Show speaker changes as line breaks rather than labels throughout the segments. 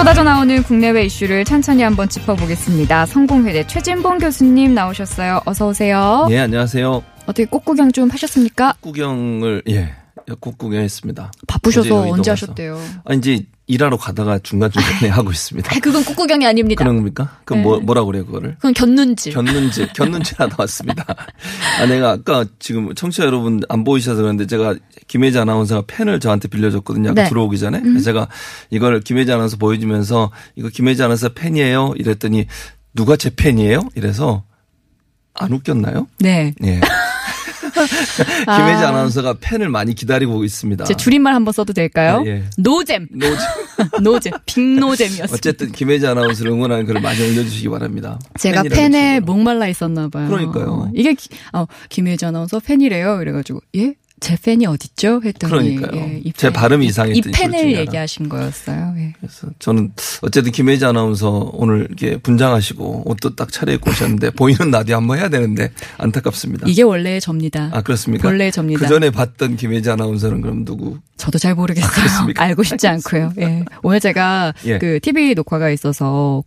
쏟아져 나오는 국내외 이슈를 천천히 한번 짚어보겠습니다. 성공회대 최진봉 교수님 나오셨어요. 어서 오세요.
예, 안녕하세요.
어떻게 꽃구경 좀 하셨습니까?
구경을 예, 꽃 구경했습니다.
바쁘셔서 언제. 하셨대요?
아 이제 일하러 가다가 중간 중간에 하고 있습니다.
아, 그건 꽃구경이 아닙니다.
그런 겁니까? 그
네.
뭐 뭐라 그래요 그거를?
그건 곁눈질.
겼는지 겼는지 하다 왔습니다. 아 내가 아까 지금 청취자 여러분 안 보이셔서 그런데 제가 김혜지 아나운서가 펜을 저한테 빌려줬거든요. 아까
네.
들어오기 전에 그래서 제가 이걸 김혜지 아나운서 보여주면서 이거 김혜지 아나운서 펜이에요. 이랬더니 누가 제 펜이에요? 이래서 안 웃겼나요?
네.
예. 김혜지 아 나운서가 펜을 많이 기다리고 있습니다.
제 줄임말 한번 써도 될까요?
아, 예.
노잼.
노지.
노잼. 빅노잼이었습니다.
어쨌든 김혜지 아나운서를 응원하는 글을 많이 올려주시기 바랍니다.
제가 팬에. 목말라 있었나 봐요.
그러니까요.
이게 기- 어, 김혜지 아나운서 팬이래요. 이래가지고 예? 제 팬이 어딨죠? 했더니
그러니까요.
예,
이제
팬,
발음이
이- 팬을. 얘기하신 거였어요. 예.
그래서 저는 어쨌든 김혜지 아나운서 오늘 이렇게 분장하시고 옷도 딱 차려입고 오셨는데 보이는 라디오 한번 해야 되는데 안타깝습니다.
이게 원래의 접니다.
아 그렇습니까?
원래의 접니다.
그 전에 봤던 김혜지 아나운서는 그럼 누구?
저도 잘 모르겠어요.
그렇습니까?
알고 싶지 않고요. 예. 오늘 제가
예.
그 TV 녹화가 있어서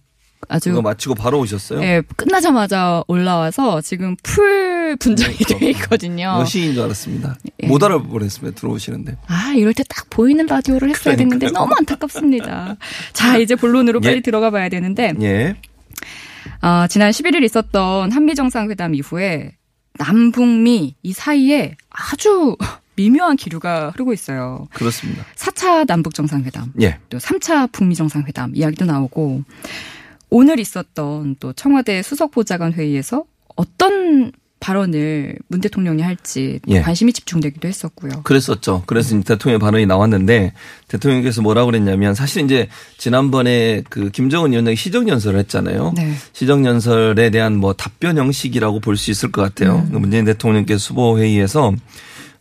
아주
그거 마치고 바로 오셨어요?
예, 끝나자마자 올라와서 지금 풀 분장이
그러니까.
돼 있거든요.
여시인 줄 알았습니다.
예.
못 알아보냈습니다. 들어오시는데.
아, 이럴 때 딱 보이는 라디오를 했어야
그러니까요.
됐는데 너무 안타깝습니다. 자, 이제 본론으로
예.
빨리 들어가 봐야 되는데,
예.
아, 지난 11일 있었던 한미 정상회담 이후에 남북미 이 사이에 아주 미묘한 기류가 흐르고 있어요.
그렇습니다.
4차 남북 정상회담,
예.
또 3차 북미 정상회담 이야기도 나오고, 오늘 있었던 또 청와대 수석보좌관 회의에서 어떤 발언을 문 대통령이 할지
예.
관심이 집중되기도 했었고요.
그랬었죠. 그래서 이제 대통령 발언이 나왔는데 대통령께서 뭐라고 그랬냐면 사실 이제 지난번에 그 김정은 위원장이 시정연설을 했잖아요.
네.
시정연설에 대한 뭐 답변 형식이라고 볼 수 있을 것 같아요. 그 문재인 대통령께서 수보 회의에서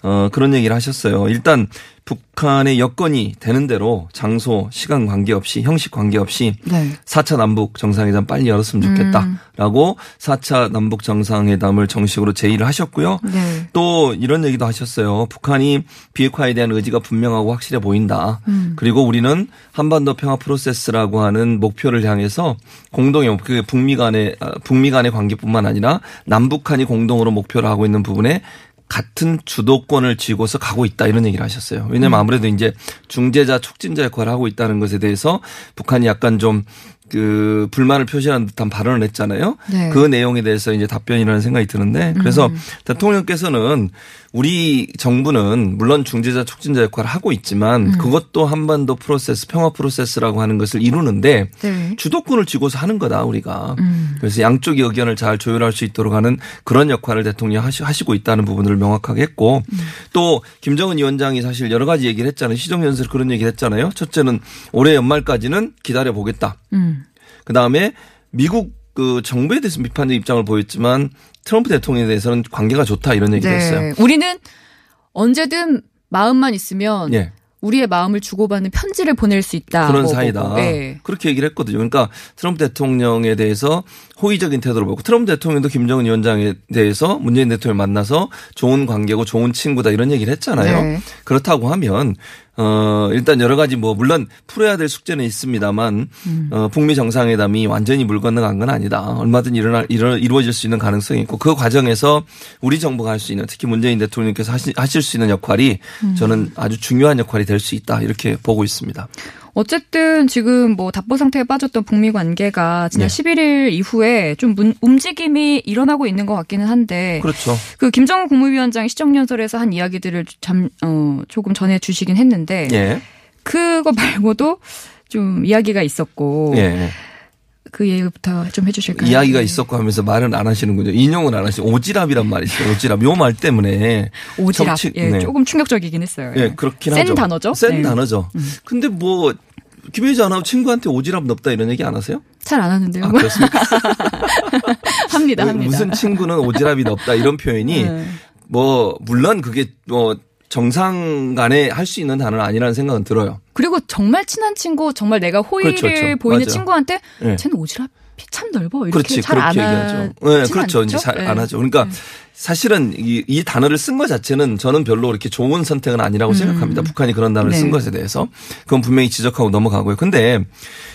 어 그런 얘기를 하셨어요. 일단 북한의 여건이 되는 대로 장소, 시간 관계없이 형식 관계없이
네.
4차 남북 정상회담 빨리 열었으면 좋겠다라고 4차 남북 정상회담을 정식으로 제의를 하셨고요.
네.
또 이런 얘기도 하셨어요. 북한이 비핵화에 대한 의지가 분명하고 확실해 보인다.
음.
그리고 우리는 한반도 평화 프로세스라고 하는 목표를 향해서 공동의 그 북미 간의 아, 북미 간의 관계뿐만 아니라 남북한이 공동으로 목표를 하고 있는 부분에 같은 주도권을 쥐고서 가고 있다 이런 얘기를 하셨어요.
음.
왜냐하면 아무래도 이제 중재자 촉진자 역할을 하고 있다는 것에 대해서 북한이 약간 좀그 불만을 표시하는 듯한 발언을 했잖아요.
네.
그 내용에 대해서 이제 답변이라는 생각이 드는데 그래서 대통령께서는 우리 정부는 물론 중재자 촉진자 역할을 하고 있지만 그것도 한반도 프로세스 평화 프로세스라고 하는 것을 이루는데
네.
주도권을 쥐고서 하는 거다 우리가.
음.
그래서 양쪽의 의견을 잘 조율할 수 있도록 하는 그런 역할을 대통령이 하시- 하시고 있다는 부분을 명확하게 했고
음.
또 김정은 위원장이 사실 여러 가지 얘기를 했잖아요. 시정연설 그런 얘기를 했잖아요. 첫째는 올해 연말까지는 기다려 보겠다.
음.
그 다음에 미국 그 정부에 대해서 비판적 입장을 보였지만 트럼프 대통령에 대해서는 관계가 좋다 이런 얘기를 했어요.
네. 우리는 언제든 마음만 있으면
예.
우리의 마음을 주고받는 편지를 보낼 수 있다.
그런
뭐,
사이다.
예.
그렇게 얘기를 했거든요. 그러니까 트럼프 대통령에 대해서 호의적인 태도를 보고 트럼프 대통령도 김정은 위원장에 대해서 문재인 대통령을 만나서 좋은 관계고 좋은 친구다 이런 얘기를 했잖아요.
네.
그렇다고 하면 어 일단 여러 가지 뭐 물론 풀어야 될 숙제는 있습니다만
음.
어 북미 정상회담이 완전히 물 건너간 건 아니다. 얼마든 일어날 일어 이루어질 수 있는 가능성이 있고 그 과정에서 우리 정부가 할 수 있는 특히 문재인 대통령께서 하시, 하실 수 있는 역할이
음.
저는 아주 중요한 역할이 될 수 있다 이렇게 보고 있습니다.
어쨌든 지금 뭐 답보 상태에 빠졌던 북미 관계가 지난
네.
11일 이후에 좀 문- 움직임이 일어나고 있는 것 같기는 한데
그렇죠.
그 김정은 국무위원장이 시정연설에서 한 이야기들을 잠, 어, 조금 전해 주시긴 했는데
예.
그거 말고도 좀 이야기가 있었고
예.
그 얘기부터 좀 해주실까요?
이야기가
네.
있었고 하면서 말은 안 하시는군요. 인용은 안 하시고 오지랖이란 말이 있어요. 오지랖. 요 말 때문에
오지랖.
정치-
예,
네.
조금 충격적이긴 했어요.
예, 그렇긴
센
하죠.
단어죠?
센
네. 음.
단어죠. 근데 뭐 김혜지 아나운서 친구한테 오지랖 넓다 이런 얘기 안 하세요?
잘 안 하는데요.
아, 그렇습니까?
합니다, 합니다.
무슨 친구는 오지랖이 넓다 이런 표현이
네.
뭐 물론 그게 뭐 정상 간에 할 수 있는 단어는 아니라는 생각은 들어요.
그리고 정말 친한 친구, 정말 내가 호의를
그렇죠, 그렇죠.
보이는
맞아요.
친구한테
네.
쟤는 오지랖이 참 넓어. 이렇게
그렇지
잘안
그렇게 얘기하죠. 네, 그렇죠. 이제 잘 안 하죠. 그러니까 사실은 이, 이 단어를 쓴 것 자체는 저는 별로 그렇게 좋은 선택은 아니라고 생각합니다. 북한이 그런 단어를
음. 네.
쓴 것에 대해서 그건 분명히 지적하고 넘어가고요. 근데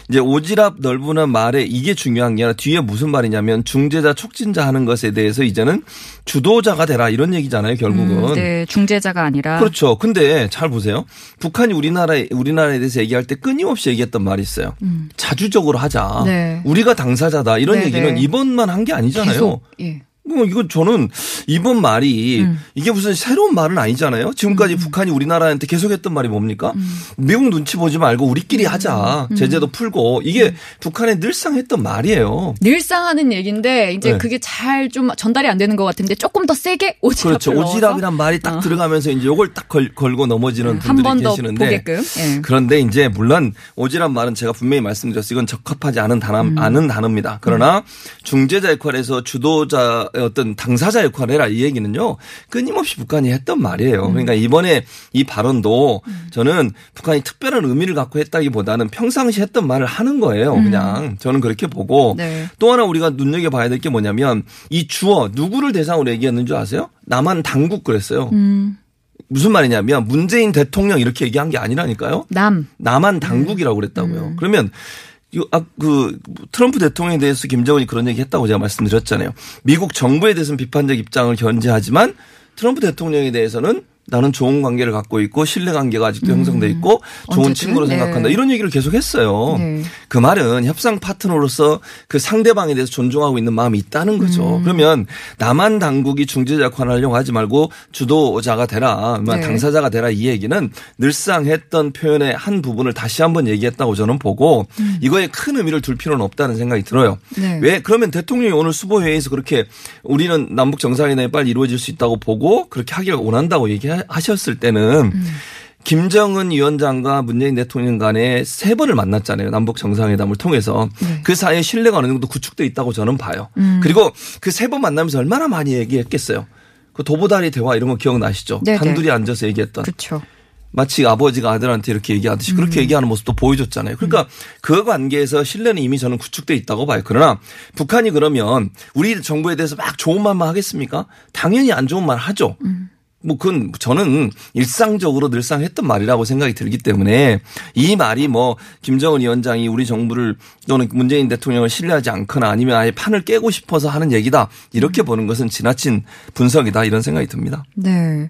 이제 오지랖 넓으나 말에 이게 중요한 게 아니라 뒤에 무슨 말이냐면 중재자 촉진자 하는 것에 대해서 이제는 주도자가 되라 이런 얘기잖아요. 결국은.
네, 중재자가 아니라
그렇죠. 근데 잘 보세요. 북한이 우리나라에 우리나라에 대해서 얘기할 때 끊임없이 얘기했던 말이 있어요. 자주적으로 하자.
음. 네.
우리가 당사자다. 이런
네,
얘기는
네.
이번만 한 게 아니잖아요.
계속 예.
뭐 이거 저는 이번 말이
음.
이게 무슨 새로운 말은 아니잖아요. 지금까지 북한이 우리나라한테 계속했던 말이 뭡니까?
음.
미국 눈치 보지 말고 우리끼리 하자. 제재도 풀고 이게
음.
북한의 늘상 했던 말이에요.
늘상 하는 얘기인데 이제
네.
그게 잘 좀 전달이 안 되는 것 같은데 조금 더 세게 오지랖을
그렇죠. 오지랖이란 말이 딱
어.
들어가면서 이제 요걸 딱 걸, 걸고 넘어지는
한
분들이 계시는데
보게끔. 예.
그런데 이제 물론 오지랖 말은 제가 분명히 말씀드렸어요. 이건 적합하지 않은 단어,
음.
않은 단어입니다. 그러나 중재자 역할에서 주도자의 어떤 당사자 역할을 해라 이 얘기는요. 끊임없이 북한이 했던 말이에요.
음.
그러니까 이번에 이 발언도 저는 북한이 특별한 의미를 갖고 했다기보다는 평상시 했던 말을 하는 거예요. 그냥 저는 그렇게 보고
음. 네.
또 하나 우리가 눈여겨봐야 될 게 뭐냐면 이 주어 누구를 대상으로 얘기했는 줄 아세요? 남한 당국 그랬어요.
음,
무슨 말이냐면 문재인 대통령 이렇게 얘기한 게 아니라니까요.
남
남한 당국이라고 그랬다고요.
음.
그러면 그 트럼프 대통령에 대해서 김정은이 그런 얘기 했다고 제가 말씀드렸잖아요. 미국 정부에 대해서는 비판적 입장을 견제하지만 트럼프 대통령에 대해서는 나는 좋은 관계를 갖고 있고 신뢰 관계가 아직도 형성돼 있고 좋은
음.
친구로
네.
생각한다. 이런 얘기를 계속 했어요.
네.
그 말은 협상 파트너로서 그 상대방에 대해서 존중하고 있는 마음이 있다는
음.
거죠. 그러면 남한 당국이 중재자 역할을 하려고 하지 말고 주도자가 되라, 뭐
네.
당사자가 되라 이 얘기는 늘상 했던 표현의 한 부분을 다시 한번 얘기했다고 저는 보고 이거에 큰 의미를 둘 필요는 없다는 생각이 들어요.
음. 네.
왜 그러면 대통령이 오늘 수보 회의에서 그렇게 우리는 남북 정상회담이 빨리 이루어질 수 있다고 보고 그렇게 하기를 원한다고 얘기하셨을 때는
음.
김정은 위원장과 문재인 대통령 간에 세 번을 만났잖아요. 남북 정상회담을 통해서.
네.
그 사이에 신뢰가 어느 정도 구축돼 있다고 저는 봐요.
음.
그리고 그 세 번 만나면서 얼마나 많이 얘기했겠어요. 그 도보다리 대화 이런 거 기억나시죠?
네네.
단둘이 앉아서 얘기했던.
그렇죠.
마치 아버지가 아들한테 이렇게 얘기하듯이
음.
그렇게 얘기하는 모습도 보여줬잖아요. 그러니까 그 관계에서 신뢰는 이미 저는 구축돼 있다고 봐요. 그러나 북한이 그러면 우리 정부에 대해서 막 좋은 말만 하겠습니까? 당연히 안 좋은 말 하죠.
음.
뭐 그건 저는 일상적으로 늘상 했던 말이라고 생각이 들기 때문에 이 말이 뭐 김정은 위원장이 우리 정부를 또는 문재인 대통령을 신뢰하지 않거나 아니면 아예 판을 깨고 싶어서 하는 얘기다 이렇게 보는 것은 지나친 분석이다 이런 생각이 듭니다.
네.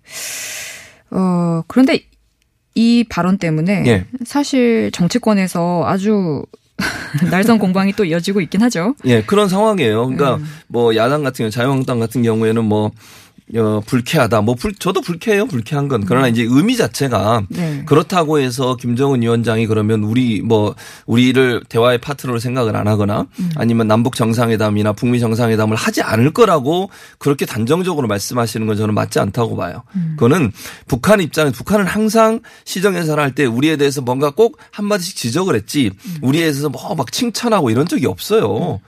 어, 그런데 이 발언 때문에
예.
사실 정치권에서 아주 날선 공방이 또 이어지고 있긴 하죠.
예, 그런 상황이에요. 그러니까
음.
뭐 야당 같은 경우 자유한국당 같은 경우에는 뭐 어, 불쾌하다. 뭐 불, 저도 불쾌해요. 불쾌한 건. 그러나 이제 의미 자체가
음. 네.
그렇다고 해서 김정은 위원장이 그러면 우리 뭐 우리를 대화의 파트너로 생각을 안 하거나
음.
아니면 남북 정상회담이나 북미 정상회담을 하지 않을 거라고 그렇게 단정적으로 말씀하시는 건 저는 맞지 않다고 봐요.
음.
그거는 북한 입장에 북한은 항상 시정연설을 할때 우리에 대해서 뭔가 꼭 한마디씩 지적을 했지
음.
우리에 대해서 뭐 막 칭찬하고 이런 적이 없어요.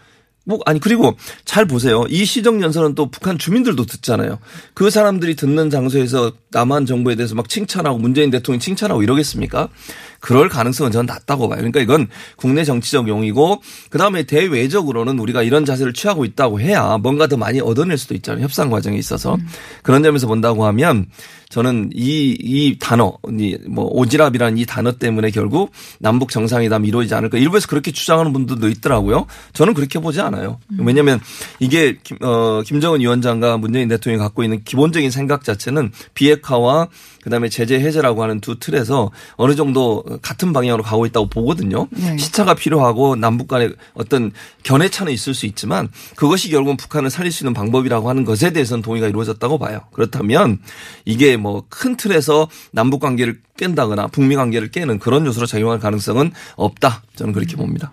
뭐 아니 그리고 잘 보세요. 이 시정 연설은 또 북한 주민들도 듣잖아요. 그 사람들이 듣는 장소에서 남한 정부에 대해서 막 칭찬하고 문재인 대통령 칭찬하고 이러겠습니까? 그럴 가능성은 저는 낮다고 봐요. 그러니까 이건 국내 정치적 용이고 그다음에 대외적으로는 우리가 이런 자세를 취하고 있다고 해야 뭔가 더 많이 얻어낼 수도 있잖아요. 협상 과정에 있어서. 그런 점에서 본다고 하면 저는 이, 이 단어, 이뭐 오지랖이라는 이 단어 때문에 결국 남북 정상회담이 이루어지지 않을까. 일부에서 그렇게 주장하는 분들도 있더라고요. 저는 그렇게 보지 않아요. 왜냐하면 이게 김, 어, 김정은 위원장과 문재인 대통령이 갖고 있는 기본적인 생각 자체는 비핵화와 그다음에 제재 해제라고 하는 두 틀에서 어느 정도 같은 방향으로 가고 있다고 보거든요.
네.
시차가 필요하고 남북 간의 어떤 견해차는 있을 수 있지만 그것이 결국은 북한을 살릴 수 있는 방법이라고 하는 것에 대해서는 동의가 이루어졌다고 봐요. 그렇다면 이게 뭐 큰 틀에서 남북 관계를 깬다거나 북미 관계를 깨는 그런 요소로 작용할 가능성은 없다. 저는 그렇게 봅니다.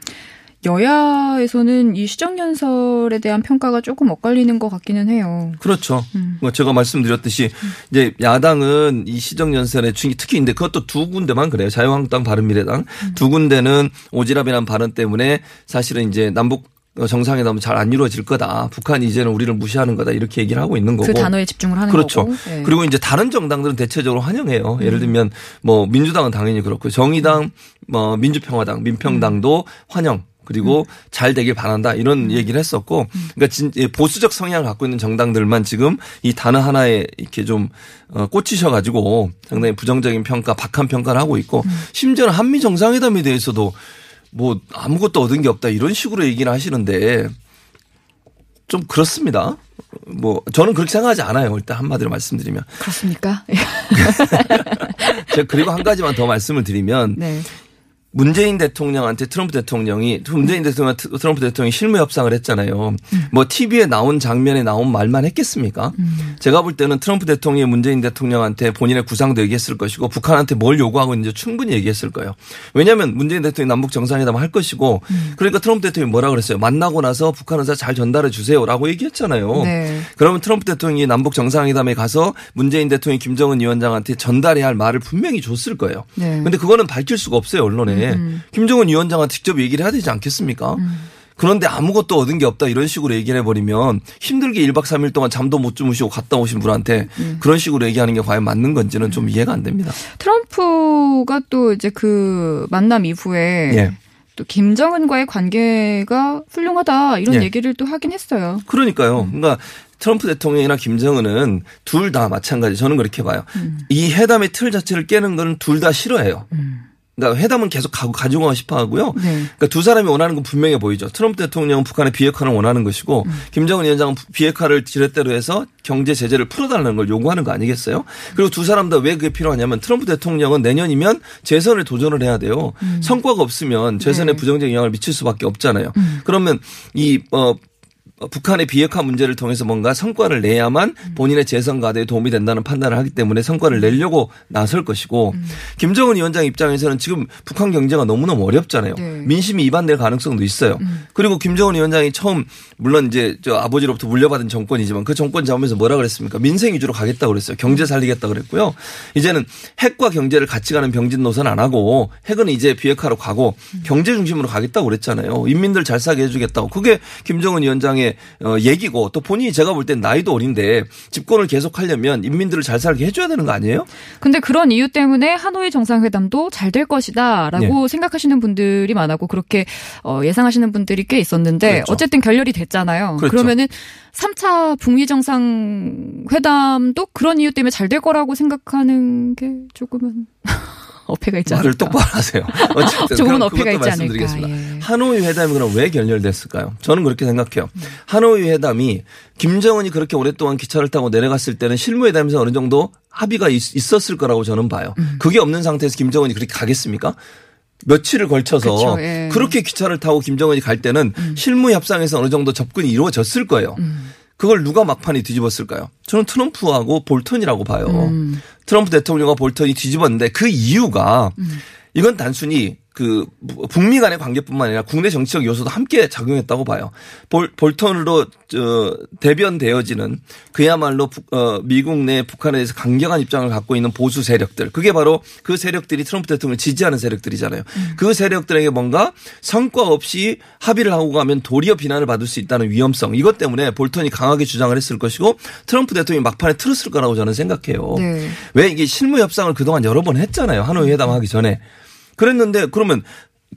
여야에서는 이 시정연설에 대한 평가가 조금 엇갈리는 것 같기는 해요.
그렇죠.
음.
뭐 제가 말씀드렸듯이 이제 야당은 이 시정연설에 특히 인데 그것도 두 군데만 그래요. 자유한국당, 바른미래당
음.
두 군데는 오지랖이란 발언 때문에 사실은 이제 남북 정상회담은 잘 안 이루어질 거다. 북한이 이제는 우리를 무시하는 거다. 이렇게 얘기를 하고 있는 거고.
그 단어에 집중을 하는
그렇죠.
거고. 네.
그리고 이제 다른 정당들은 대체적으로 환영해요.
음.
예를 들면 뭐 민주당은 당연히 그렇고 정의당, 뭐 민주평화당, 민평당도
음.
환영. 그리고 잘 되길 바란다 이런 얘기를 했었고, 그러니까 진 보수적 성향을 갖고 있는 정당들만 지금 이 단어 하나에 이렇게 좀 어, 꽂히셔 가지고 상당히 부정적인 평가, 박한 평가를 하고 있고, 심지어는 한미 정상회담에 대해서도 뭐 아무것도 얻은 게 없다 이런 식으로 얘기를 하시는데 좀 그렇습니다. 뭐 저는 그렇게 생각하지 않아요. 일단 한마디로 말씀드리면.
그렇습니까?
제가 그리고 한 가지만 더 말씀을 드리면
네.
문재인 대통령한테 트럼프 대통령이 문재인 대통령 트럼프 대통령이 실무 협상을 했잖아요. 뭐 TV에 나온 장면에 나온 말만 했겠습니까? 제가 볼 때는 트럼프 대통령이 문재인 대통령한테 본인의 구상도 얘기했을 것이고 북한한테 뭘 요구하고 있는지 충분히 얘기했을 거예요. 왜냐하면 문재인 대통령이 남북 정상회담을 할 것이고 그러니까 트럼프 대통령이 뭐라 그랬어요? 만나고 나서 북한 의사 잘 전달해 주세요라고 얘기했잖아요.
네.
그러면 트럼프 대통령이 남북 정상회담에 가서 문재인 대통령이 김정은 위원장한테 전달해야 할 말을 분명히 줬을 거예요.
네.
근데 그거는 밝힐 수가 없어요, 언론에. 김정은 위원장한테 직접 얘기를 해야 되지 않겠습니까? 그런데 아무것도 얻은 게 없다 이런 식으로 얘기를 해버리면 힘들게 1박 3일 동안 잠도 못 주무시고 갔다 오신 분한테 그런 식으로 얘기하는 게 과연 맞는 건지는 좀 이해가 안 됩니다.
트럼프가 또 이제 그 만남 이후에
예.
또 김정은과의 관계가 훌륭하다 이런
예.
얘기를 또 하긴 했어요.
그러니까요. 그러니까 트럼프 대통령이나 김정은은 둘 다 마찬가지. 저는 그렇게 봐요. 이 회담의 틀 자체를 깨는 건 둘 다 싫어해요. 그러니까 회담은 계속 가고 가지고 싶어 하고요.
네.
그러니까 두 사람이 원하는 건 분명해 보이죠. 트럼프 대통령은 북한의 비핵화를 원하는 것이고 김정은 위원장은 비핵화를 지렛대로 해서 경제 제재를 풀어달라는 걸 요구하는 거 아니겠어요? 그리고 두 사람 다 왜 그게 필요하냐면 트럼프 대통령은 내년이면 재선에 도전을 해야 돼요. 성과가 없으면 재선에
네.
부정적인 영향을 미칠 수밖에 없잖아요. 그러면 이 어. 북한의 비핵화 문제를 통해서 뭔가 성과를 내야만 본인의 재선 가대에 도움이 된다는 판단을 하기 때문에 성과를 내려고 나설 것이고 김정은 위원장 입장에서는 지금 북한 경제가 너무너무 어렵잖아요.
네.
민심이 이반될 가능성도 있어요. 그리고 김정은 위원장이 처음 물론 이제 저 아버지로부터 물려받은 정권이지만 그 정권 잡으면서 뭐라 그랬습니까? 민생 위주로 가겠다 그랬어요. 경제 살리겠다 그랬고요. 이제는 핵과 경제를 같이 가는 병진 노선 안 하고 핵은 이제 비핵화로 가고 경제 중심으로 가겠다고 그랬잖아요. 인민들 잘 살게 해주겠다고. 그게 김정은 위원장의 어, 얘기고 또 본인이 제가 볼 땐 나이도 어린데 집권을 계속하려면 인민들을 잘 살게 해줘야 되는 거 아니에요?
근데 그런 이유 때문에 하노이 정상회담도 잘 될 것이다라고 생각하시는 분들이 많았고 그렇게 어, 예상하시는 분들이 꽤 있었는데
그렇죠.
어쨌든 결렬이 됐잖아요.
그렇죠.
그러면은 3차 북미 정상회담도 그런 이유 때문에 잘 될 거라고 생각하는 게 조금은 어폐가 있지 않을까.
말을 똑바로 하세요. 어쨌든
조금은 어폐가 있지 않을까.
말씀드리겠습니다.
예.
하노이 회담이 그럼 왜 결렬됐을까요? 저는 그렇게 생각해요. 하노이 회담이 김정은이 그렇게 오랫동안 기차를 타고 내려갔을 때는 실무회담에서 어느 정도 합의가 있, 있었을 거라고 저는 봐요.
음.
그게 없는 상태에서 김정은이 그렇게 가겠습니까? 며칠을 걸쳐서
그쵸, 예. 음.
그렇게 기차를 타고 김정은이 갈 때는 실무 협상에서 어느 정도 접근이 이루어졌을 거예요. 그걸 누가 막판에 뒤집었을까요? 저는 트럼프하고 볼턴이라고 봐요.
음.
트럼프 대통령과 볼턴이 뒤집었는데 그 이유가
음.
이건 단순히 그 북미 간의 관계뿐만 아니라 국내 정치적 요소도 함께 작용했다고 봐요. 볼, 볼턴으로 저 대변되어지는 그야말로 북, 어, 미국 내 북한에 대해서 강경한 입장을 갖고 있는 보수 세력들. 그게 바로 그 세력들이 트럼프 대통령을 지지하는 세력들이잖아요. 그 세력들에게 뭔가 성과 없이 합의를 하고 가면 도리어 비난을 받을 수 있다는 위험성. 이것 때문에 볼턴이 강하게 주장을 했을 것이고 트럼프 대통령이 막판에 틀었을 거라고 저는 생각해요.
네.
왜 이게 실무 협상을 그동안 여러 번 했잖아요. 하노이 회담 하기 전에. 그랬는데 그러면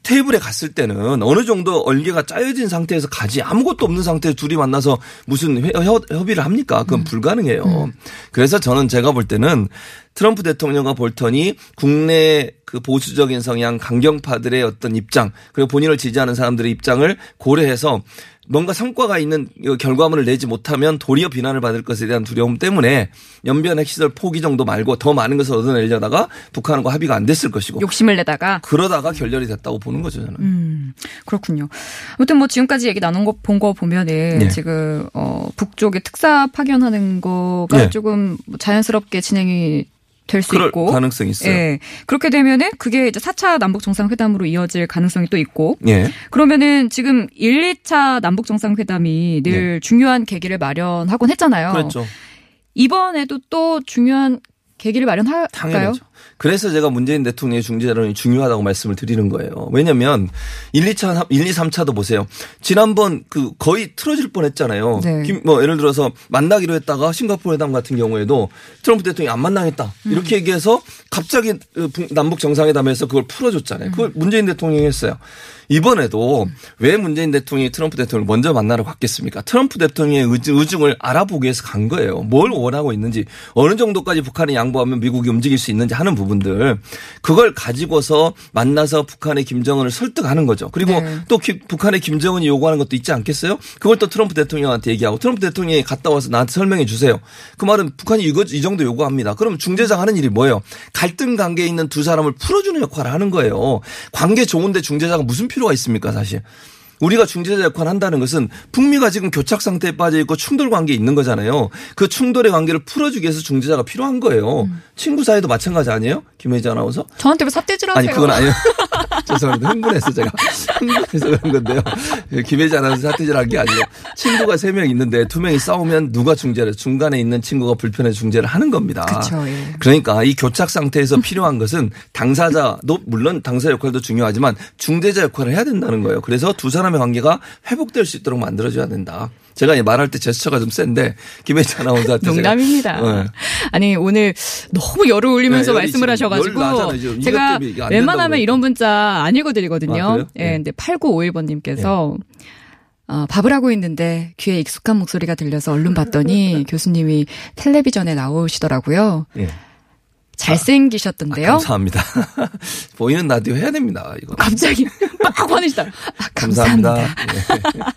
테이블에 갔을 때는 어느 정도 얼개가 짜여진 상태에서 가지 아무것도 없는 상태에서 둘이 만나서 무슨 회- 협- 협의를 합니까? 그건 불가능해요. 그래서 저는 제가 볼 때는 트럼프 대통령과 볼턴이 국내 그 보수적인 성향 강경파들의 어떤 입장 그리고 본인을 지지하는 사람들의 입장을 고려해서 뭔가 성과가 있는 결과물을 내지 못하면 도리어 비난을 받을 것에 대한 두려움 때문에 연변 핵시설 포기 정도 말고 더 많은 것을 얻어내려다가 북한과 합의가 안 됐을 것이고
욕심을 내다가
그러다가 결렬이 됐다고 보는 거죠 저는.
음, 그렇군요. 아무튼 뭐 지금까지 얘기 나눈 거 본거 보면은
네.
지금 어 북쪽에 특사 파견하는 거가
네.
조금 뭐 자연스럽게 진행이 될 수 있고
가능성이 있어요.
예. 그렇게 되면은 그게 이제 4차 남북 정상회담으로 이어질 가능성이 또 있고
예.
그러면은 지금 1, 2차 남북 정상회담이 늘 중요한 계기를 마련하곤 했잖아요.
네. 그렇죠.
이번에도 또 중요한 계기를 마련할까요?
당연하죠. 그래서 제가 문재인 대통령의 중재자론이 중요하다고 말씀을 드리는 거예요. 왜냐면 1, 2차, 1, 2, 3차도 보세요. 지난번 그 거의 틀어질 뻔 했잖아요.
네.
김- 뭐 예를 들어서 만나기로 했다가 싱가포르 회담 같은 경우에도 트럼프 대통령이 안 만나겠다. 이렇게 얘기해서 갑자기 그 북- 남북 정상회담에서 그걸 풀어줬잖아요. 그걸 문재인 대통령이 했어요. 이번에도 왜 문재인 대통령이 트럼프 대통령을 먼저 만나러 갔겠습니까? 트럼프 대통령의 의중- 의중을 알아보기 위해서 간 거예요. 뭘 원하고 있는지 어느 정도까지 북한이 양보하면 미국이 움직일 수 있는지 하는 부분들 그걸 가지고서 만나서 북한의 김정은을 설득하는 거죠. 그리고
네.
또 기- 북한의 김정은이 요구하는 것도 있지 않겠어요? 그걸 또 트럼프 대통령한테 얘기하고 트럼프 대통령이 갔다 와서 나한테 설명해 주세요. 그 말은 북한이 이거 이 정도 요구합니다. 그럼 중재자가 하는 일이 뭐예요? 갈등 관계에 있는 두 사람을 풀어주는 역할을 하는 거예요. 관계 좋은데 중재자가 무슨 필요가 있습니까, 사실? 우리가 중재자 역할을 한다는 것은 북미가 지금 교착 상태에 빠져 있고 충돌 관계에 있는 거잖아요. 그 충돌의 관계를 풀어주기 위해서 중재자가 필요한 거예요. 친구 사이도 마찬가지 아니에요? 김혜지 아나운서?
저한테 왜 삿대질 하세요?
아니 그건 아니에요. 죄송합니다. 흥분해서 제가 흥분해서 그런 건데요. 김혜지 아나운서 사태질한 게 아니고 친구가 세 명 있는데 두 명이 싸우면 누가 중재를 중간에 있는 친구가 불편해 중재를 하는 겁니다.
그쵸, 예.
그러니까 이 교착 상태에서 필요한 것은 당사자도 물론 당사 역할도 중요하지만 중재자 역할을 해야 된다는 거예요. 그래서 두 사람 의 관계가 회복될 수 있도록 만들어줘야 된다. 제가 이 말할 때 제스처가 좀 센데 김혜지 아나운서한테
농담입니다.
네.
아니 오늘 너무 열을 올리면서
네,
말씀을 하셔가지고 제가 웬만하면 이런 문자 안 읽어드리거든요.
아?
예,
네.
근데 8951번님께서 어, 밥을 하고 있는데 귀에 익숙한 목소리가 들려서 얼른 봤더니 교수님이 텔레비전에 나오시더라고요.
예.
잘생기셨던데요.
아, 감사합니다. 보이는 라디오 해야 됩니다. 이거.
갑자기 빡 화내시다. 아,
감사합니다.
감사합니다.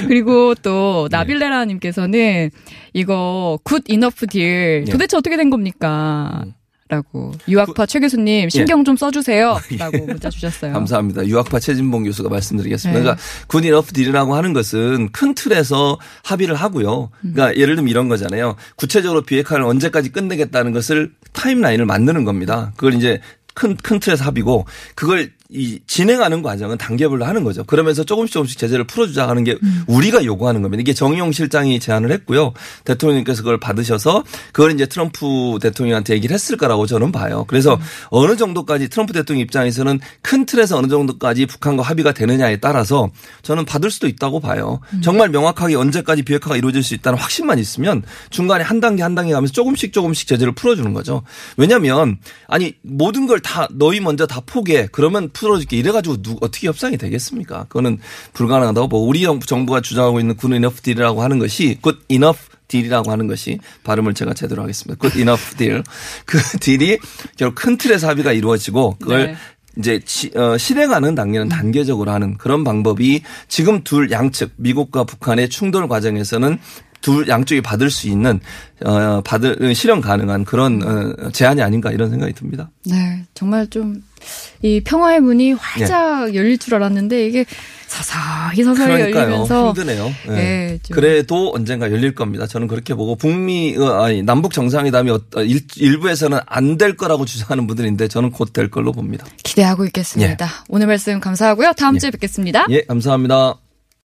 예.
그리고 또
네.
나빌레라님께서는 이거 good enough deal
예.
도대체 어떻게 된 겁니까?
음.
라고 유학파 최 교수님 신경 좀 써주세요. 라고 문자 주셨어요.
예. 감사합니다. 유학파 최진봉 교수가 말씀드리겠습니다.
네.
그러니까 good enough deal이라고 하는 것은 큰 틀에서 합의를 하고요.
음.
그러니까 예를 들면 이런 거잖아요. 구체적으로 비핵화를 언제까지 끝내겠다는 것을 timeline을 만드는 겁니다. 그걸 이제 큰, 큰 틀에서 합의고 그걸 이 진행하는 과정은 단계별로 하는 거죠. 그러면서 조금씩 조금씩 제재를 풀어주자 하는 게
음.
우리가 요구하는 겁니다. 이게 정용 실장이 제안을 했고요. 대통령님께서 그걸 받으셔서 그걸 이제 트럼프 대통령한테 얘기를 했을 거라고 저는 봐요. 그래서 어느 정도까지 트럼프 대통령 입장에서는 큰 틀에서 어느 정도까지 북한과 합의가 되느냐에 따라서 저는 받을 수도 있다고 봐요. 정말 명확하게 언제까지 비핵화가 이루어질 수 있다는 확신만 있으면 중간에 한 단계 한 단계 가면서 조금씩 조금씩 제재를 풀어주는 거죠. 왜냐하면 아니 모든 걸 다 너희 먼저 다 포기해 그러면 풀어줄게 이래가지고 누 어떻게 협상이 되겠습니까? 그거는 불가능하다고 보고 우리 정부- 정부가 주장하고 있는 good enough deal이라고 하는 것이 good enough 딜이라고 하는 것이 발음을 제가 제대로 하겠습니다. good enough deal. 그 딜이 결국 큰 틀에서 합의가 이루어지고 그걸
네.
이제 시- 어, 실행하는 단계는 단계적으로 하는 그런 방법이 지금 둘 양측 미국과 북한의 충돌 과정에서는 둘 양쪽이 받을 수 있는 어 받을 실현 가능한 그런 어, 제안이 아닌가 이런 생각이 듭니다.
네, 정말 좀 이 평화의 문이 활짝 열릴 줄 알았는데 이게 서서히 서서히
네.
열리면서
힘드네요. 네.
네, 좀.
그래도 언젠가 열릴 겁니다. 저는 그렇게 보고 북미 어, 아니 남북 정상회담이 어, 일, 일부에서는 안 될 거라고 주장하는 분들인데 저는 곧 될 걸로 봅니다.
기대하고 있겠습니다. 오늘 말씀 감사하고요. 다음 주에 뵙겠습니다.
예, 감사합니다.